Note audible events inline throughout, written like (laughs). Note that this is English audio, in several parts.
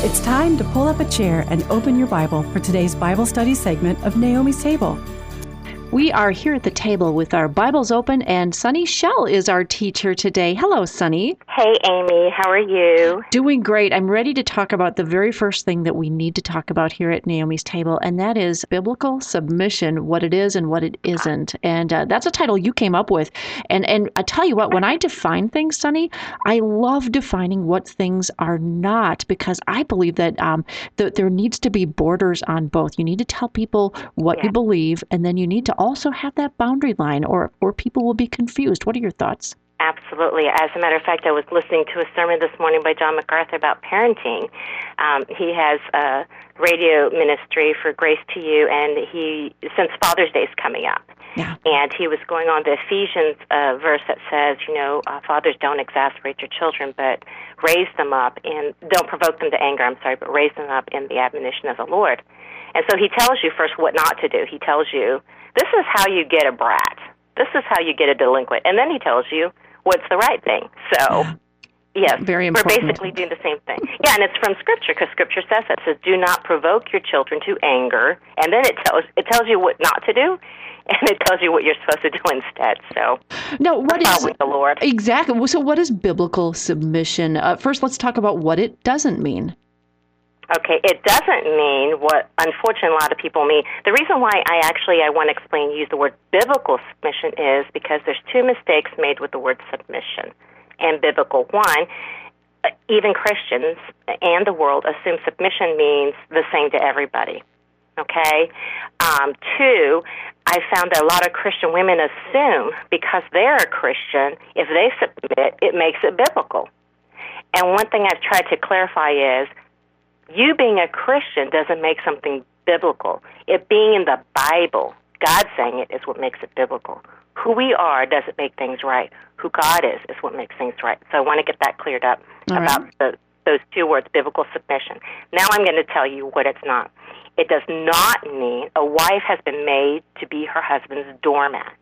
It's time to pull up a chair and open your Bible for today's Bible study segment of Naomi's Table. We are here at the table with our Bibles open, and Sunny Shell is our teacher today. Hello, Sunny. Hey, Amy. How are you? Doing great. I'm ready to talk about the very first thing that we need to talk about here at Naomi's Table, and that is biblical submission, what it is and what it isn't. And uh, that's a title you came up with. And and I tell you what, when I define things, Sunny, I love defining what things are not because I believe that um, that there needs to be borders on both. You need to tell people what Yeah. you believe, and then you need to also have that boundary line, or or people will be confused. What are your thoughts? Absolutely. As a matter of fact, I was listening to a sermon this morning by John MacArthur about parenting. Um, he has a radio ministry for Grace to You, and he since Father's Day is coming up. Yeah. And he was going on the Ephesians uh, verse that says, you know, uh, fathers don't exasperate your children, but raise them up and don't provoke them to anger. I'm sorry, but raise them up in the admonition of the Lord. And so he tells you first what not to do. He tells you this is how you get a brat. This is how you get a delinquent, and then he tells you what's the right thing. So. (sighs) Yes, Very we're basically doing the same thing. Yeah, and it's from Scripture because Scripture says that. It says, "Do not provoke your children to anger," and then it tells it tells you what not to do, (laughs) and it tells you what you're supposed to do instead. So, No, what is following the Lord. exactly? So, what is biblical submission? Uh, first, let's talk about what it doesn't mean. Okay, it doesn't mean what unfortunately a lot of people mean. The reason why I actually I want to explain use the word biblical submission is because there's two mistakes made with the word submission and biblical. One, uh, even Christians and the world assume submission means the same to everybody. Okay? Um, two, I found that a lot of Christian women assume because they're a Christian, if they submit, it makes it biblical. And one thing I've tried to clarify is you being a Christian doesn't make something biblical. It being in the Bible, God saying it is what makes it biblical. Who we are doesn't make things right. Who God is is what makes things right. So I want to get that cleared up All right. about the, those two words, biblical submission. Now I'm going to tell you what it's not. It does not mean a wife has been made to be her husband's doormat.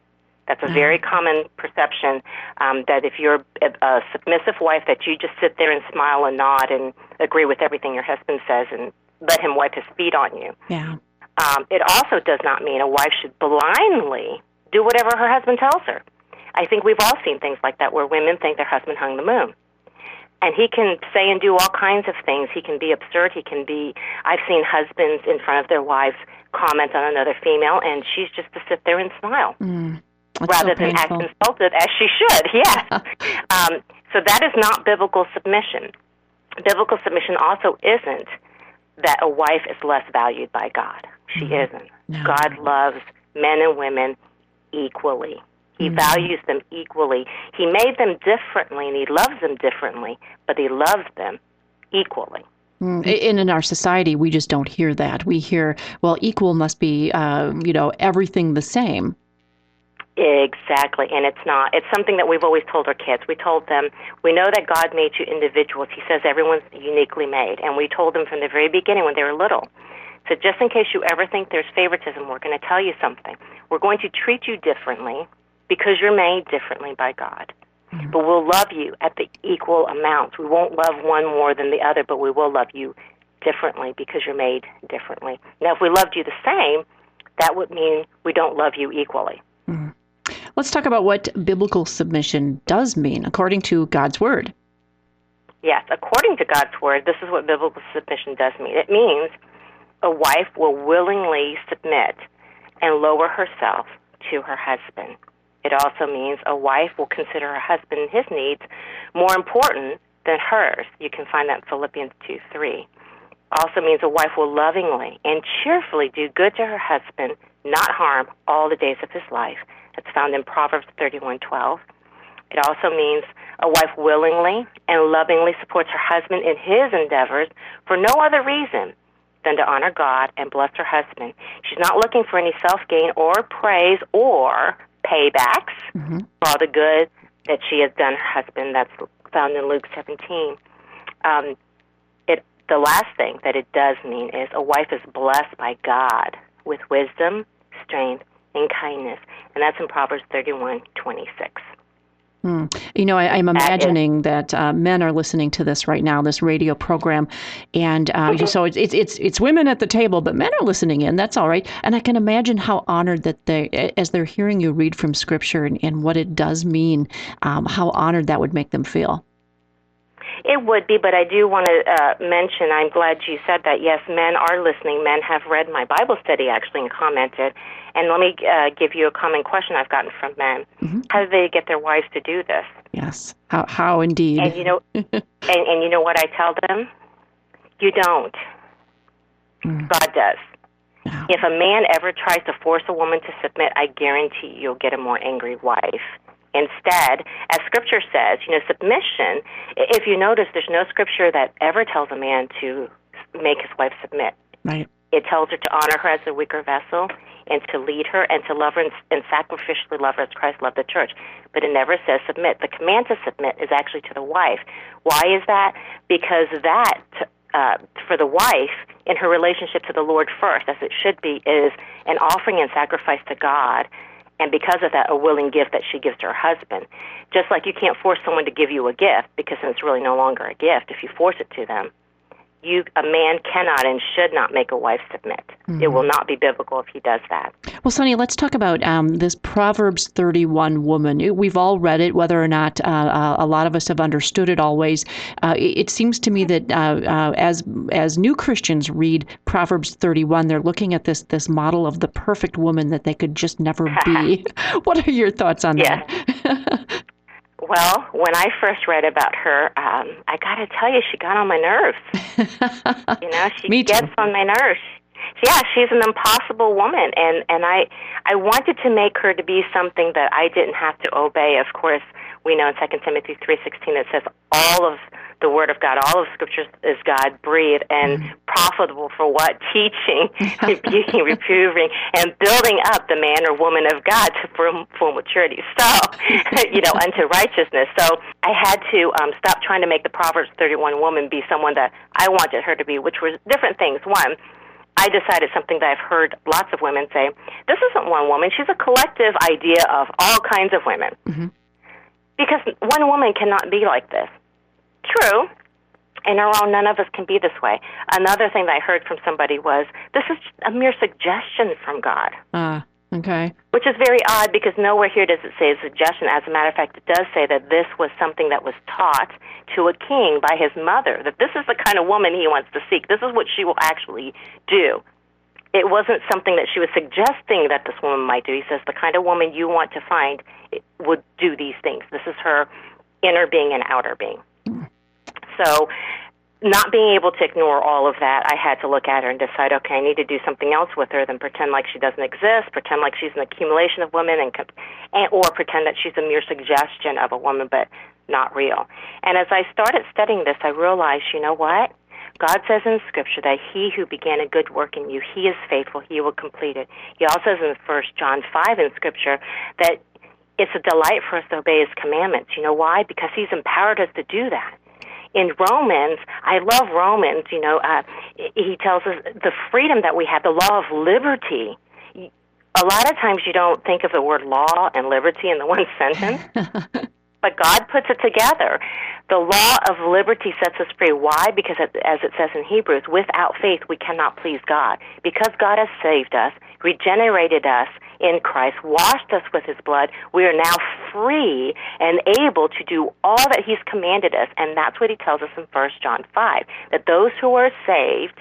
That's a very common perception um, that if you're a, a submissive wife, that you just sit there and smile and nod and agree with everything your husband says and let him wipe his feet on you. Yeah. Um, it also does not mean a wife should blindly do whatever her husband tells her. I think we've all seen things like that where women think their husband hung the moon. And he can say and do all kinds of things. He can be absurd. He can be. I've seen husbands in front of their wives comment on another female, and she's just to sit there and smile Mm. Rather so than act insulted as she should. (laughs) Yeah. (laughs) um, so that is not biblical submission. Biblical submission also isn't that a wife is less valued by God. She isn't. No. God loves men and women equally. He values them equally. He made them differently and he loves them differently, but he loves them equally. Mm, In in our society, we just don't hear that. We hear, well, equal must be, uh, you know, everything the same. Exactly, and it's not. It's something that we've always told our kids. We told them, we know that God made you individuals. He says everyone's uniquely made. And we told them from the very beginning when they were little. So just in case you ever think there's favoritism, we're going to tell you something. We're going to treat you differently because you're made differently by God. Mm-hmm. But we'll love you at the equal amounts. We won't love one more than the other, but we will love you differently because you're made differently. Now, if we loved you the same, that would mean we don't love you equally. Let's talk about what biblical submission does mean according to God's word. Yes, according to God's word, this is what biblical submission does mean. It means a wife will willingly submit and lower herself to her husband. It also means a wife will consider her husband and his needs more important than hers. You can find that in Philippians 2 3. Also means a wife will lovingly and cheerfully do good to her husband, not harm, all the days of his life. That's found in Proverbs thirty one twelve. It also means a wife willingly and lovingly supports her husband in his endeavors for no other reason than to honor God and bless her husband. She's not looking for any self gain or praise or paybacks Mm-hmm. for all the good that she has done her husband. That's found in Luke 17. Um, it, the last thing that it does mean is a wife is blessed by God with wisdom, strength, and kindness. And that's in Proverbs 31 26. Hmm. You know, I, am imagining that, uh, men are listening to this right now, this radio program, and uh, mm-hmm. so it's, it's it's it's women at the table, but men are listening in. That's all right, and I can imagine how honored that they, as they're hearing you read from Scripture and, and what it does mean, um, how honored that would make them feel. It would be, but I do want to uh, mention. I'm glad you said that. Yes, men are listening. Men have read my Bible study actually and commented. And let me uh, give you a common question I've gotten from men: mm-hmm. How do they get their wives to do this? Yes, how how indeed. And you know, (laughs) and, and you know what I tell them? You don't. Mm. God does. If a man ever tries to force a woman to submit, I guarantee you'll get a more angry wife. Instead, as Scripture says, you know, submission. If you notice, there's no Scripture that ever tells a man to make his wife submit. Right. It tells her to honor her as a weaker vessel and to lead her and to love her and, and sacrificially love her as Christ loved the church. But it never says submit. The command to submit is actually to the wife. Why is that? Because that, uh, for the wife, in her relationship to the Lord first, as it should be, is an offering and sacrifice to God and because of that, a willing gift that she gives to her husband. Just like you can't force someone to give you a gift because it's really no longer a gift if you force it to them you a man cannot and should not make a wife submit. Mm-hmm. It will not be biblical if he does that. Well, Sunny, let's talk about um, this Proverbs 31 woman. We've all read it, whether or not uh, uh, a lot of us have understood it always. Uh, it, seems to me that uh, uh, as as new Christians read Proverbs 31, they're looking at this this model of the perfect woman that they could just never be. (laughs) (laughs) what are your thoughts on that? (laughs) Well, when I first read about her, um, I got to tell you, she got on my nerves. (laughs) you know, she gets on my nerves. Yeah, she's an impossible woman, and and I I wanted to make her to be something that I didn't have to obey. Of course, we know in Second Timothy three sixteen it says all of the Word of God. All of Scripture is God breathed and mm. profitable for what? (laughs) Teaching, (laughs) rebuking, reproving, and building up the man or woman of God to full, full maturity. So, (laughs) you know, unto righteousness. So I had to um, stop trying to make the Proverbs 31 woman be someone that I wanted her to be, which was different things. One, I decided something that I've heard lots of women say. This isn't one woman. She's a collective idea of all kinds of women. Mm-hmm. Because one woman cannot be like this. True. In our own, none of us can be this way. Another thing that I heard from somebody was this is a mere suggestion from God. Ah, uh, okay. Which is very odd because nowhere here does it say a suggestion. As a matter of fact, it does say that this was something that was taught to a king by his mother, that this is the kind of woman he wants to seek. This is what she will actually do. It wasn't something that she was suggesting that this woman might do. He says the kind of woman you want to find would do these things. This is her inner being and outer being. So, not being able to ignore all of that, I had to look at her and decide, okay, I need to do something else with her than pretend like she doesn't exist, pretend like she's an accumulation of women, and, and or pretend that she's a mere suggestion of a woman, but not real. And as I started studying this, I realized, you know what? God says in Scripture that He who began a good work in you, He is faithful; He will complete it. He also says in First John five in Scripture that it's a delight for us to obey His commandments. You know why? Because He's empowered us to do that in Romans, I love Romans, you know, uh, he tells us the freedom that we have, the law of liberty. A lot of times you don't think of the word law and liberty in the (laughs) one sentence, (laughs) but God puts it together. The law of liberty sets us free. Why? Because, as it says in Hebrews, without faith we cannot please God. Because God has saved us, regenerated us, in Christ, washed us with his blood, we are now free and able to do all that he's commanded us. And that's what he tells us in 1 John 5 that those who are saved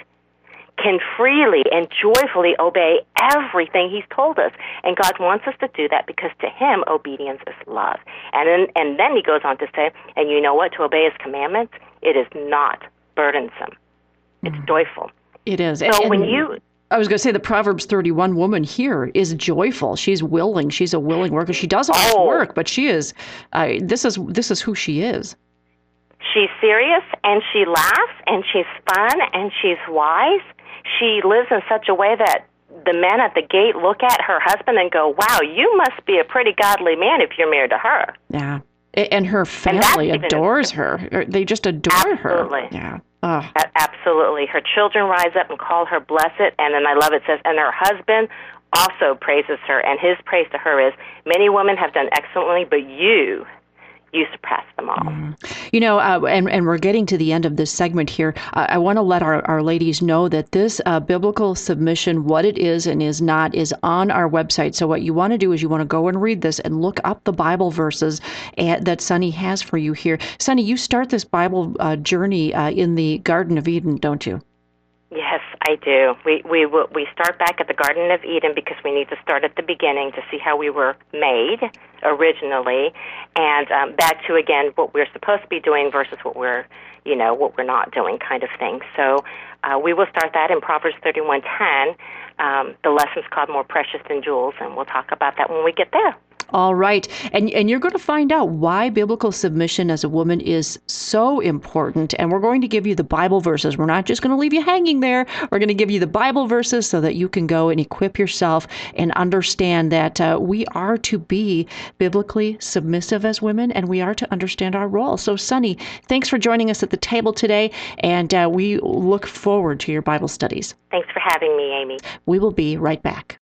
can freely and joyfully obey everything he's told us. And God wants us to do that because to him obedience is love. And then and then he goes on to say, and you know what, to obey his commandments, it is not burdensome. It's mm. joyful. It is. So and, when you I was going to say the Proverbs 31 woman here is joyful. She's willing. She's a willing worker. She does all this oh. work, but she is. Uh, this is this is who she is. She's serious and she laughs and she's fun and she's wise. She lives in such a way that the men at the gate look at her husband and go, "Wow, you must be a pretty godly man if you're married to her." Yeah, and her family and adores her. Er, they just adore Absolutely. her. Yeah. Oh. Absolutely. Her children rise up and call her blessed. And then I love it says, and her husband also praises her. And his praise to her is, many women have done excellently, but you, you suppress them all. Mm. You know, uh, and, and we're getting to the end of this segment here. Uh, I want to let our, our ladies know that this uh, biblical submission, what it is and is not, is on our website. So, what you want to do is you want to go and read this and look up the Bible verses at, that Sunny has for you here. Sunny, you start this Bible uh, journey uh, in the Garden of Eden, don't you? Yes, I do. We we we start back at the Garden of Eden because we need to start at the beginning to see how we were made originally, and um, back to again what we're supposed to be doing versus what we're you know what we're not doing, kind of thing. So uh, we will start that in Proverbs thirty one ten. Um, the lesson's called "More Precious Than Jewels," and we'll talk about that when we get there. All right. And, and you're going to find out why biblical submission as a woman is so important. And we're going to give you the Bible verses. We're not just going to leave you hanging there. We're going to give you the Bible verses so that you can go and equip yourself and understand that uh, we are to be biblically submissive as women and we are to understand our role. So, Sunny, thanks for joining us at the table today. And uh, we look forward to your Bible studies. Thanks for having me, Amy. We will be right back.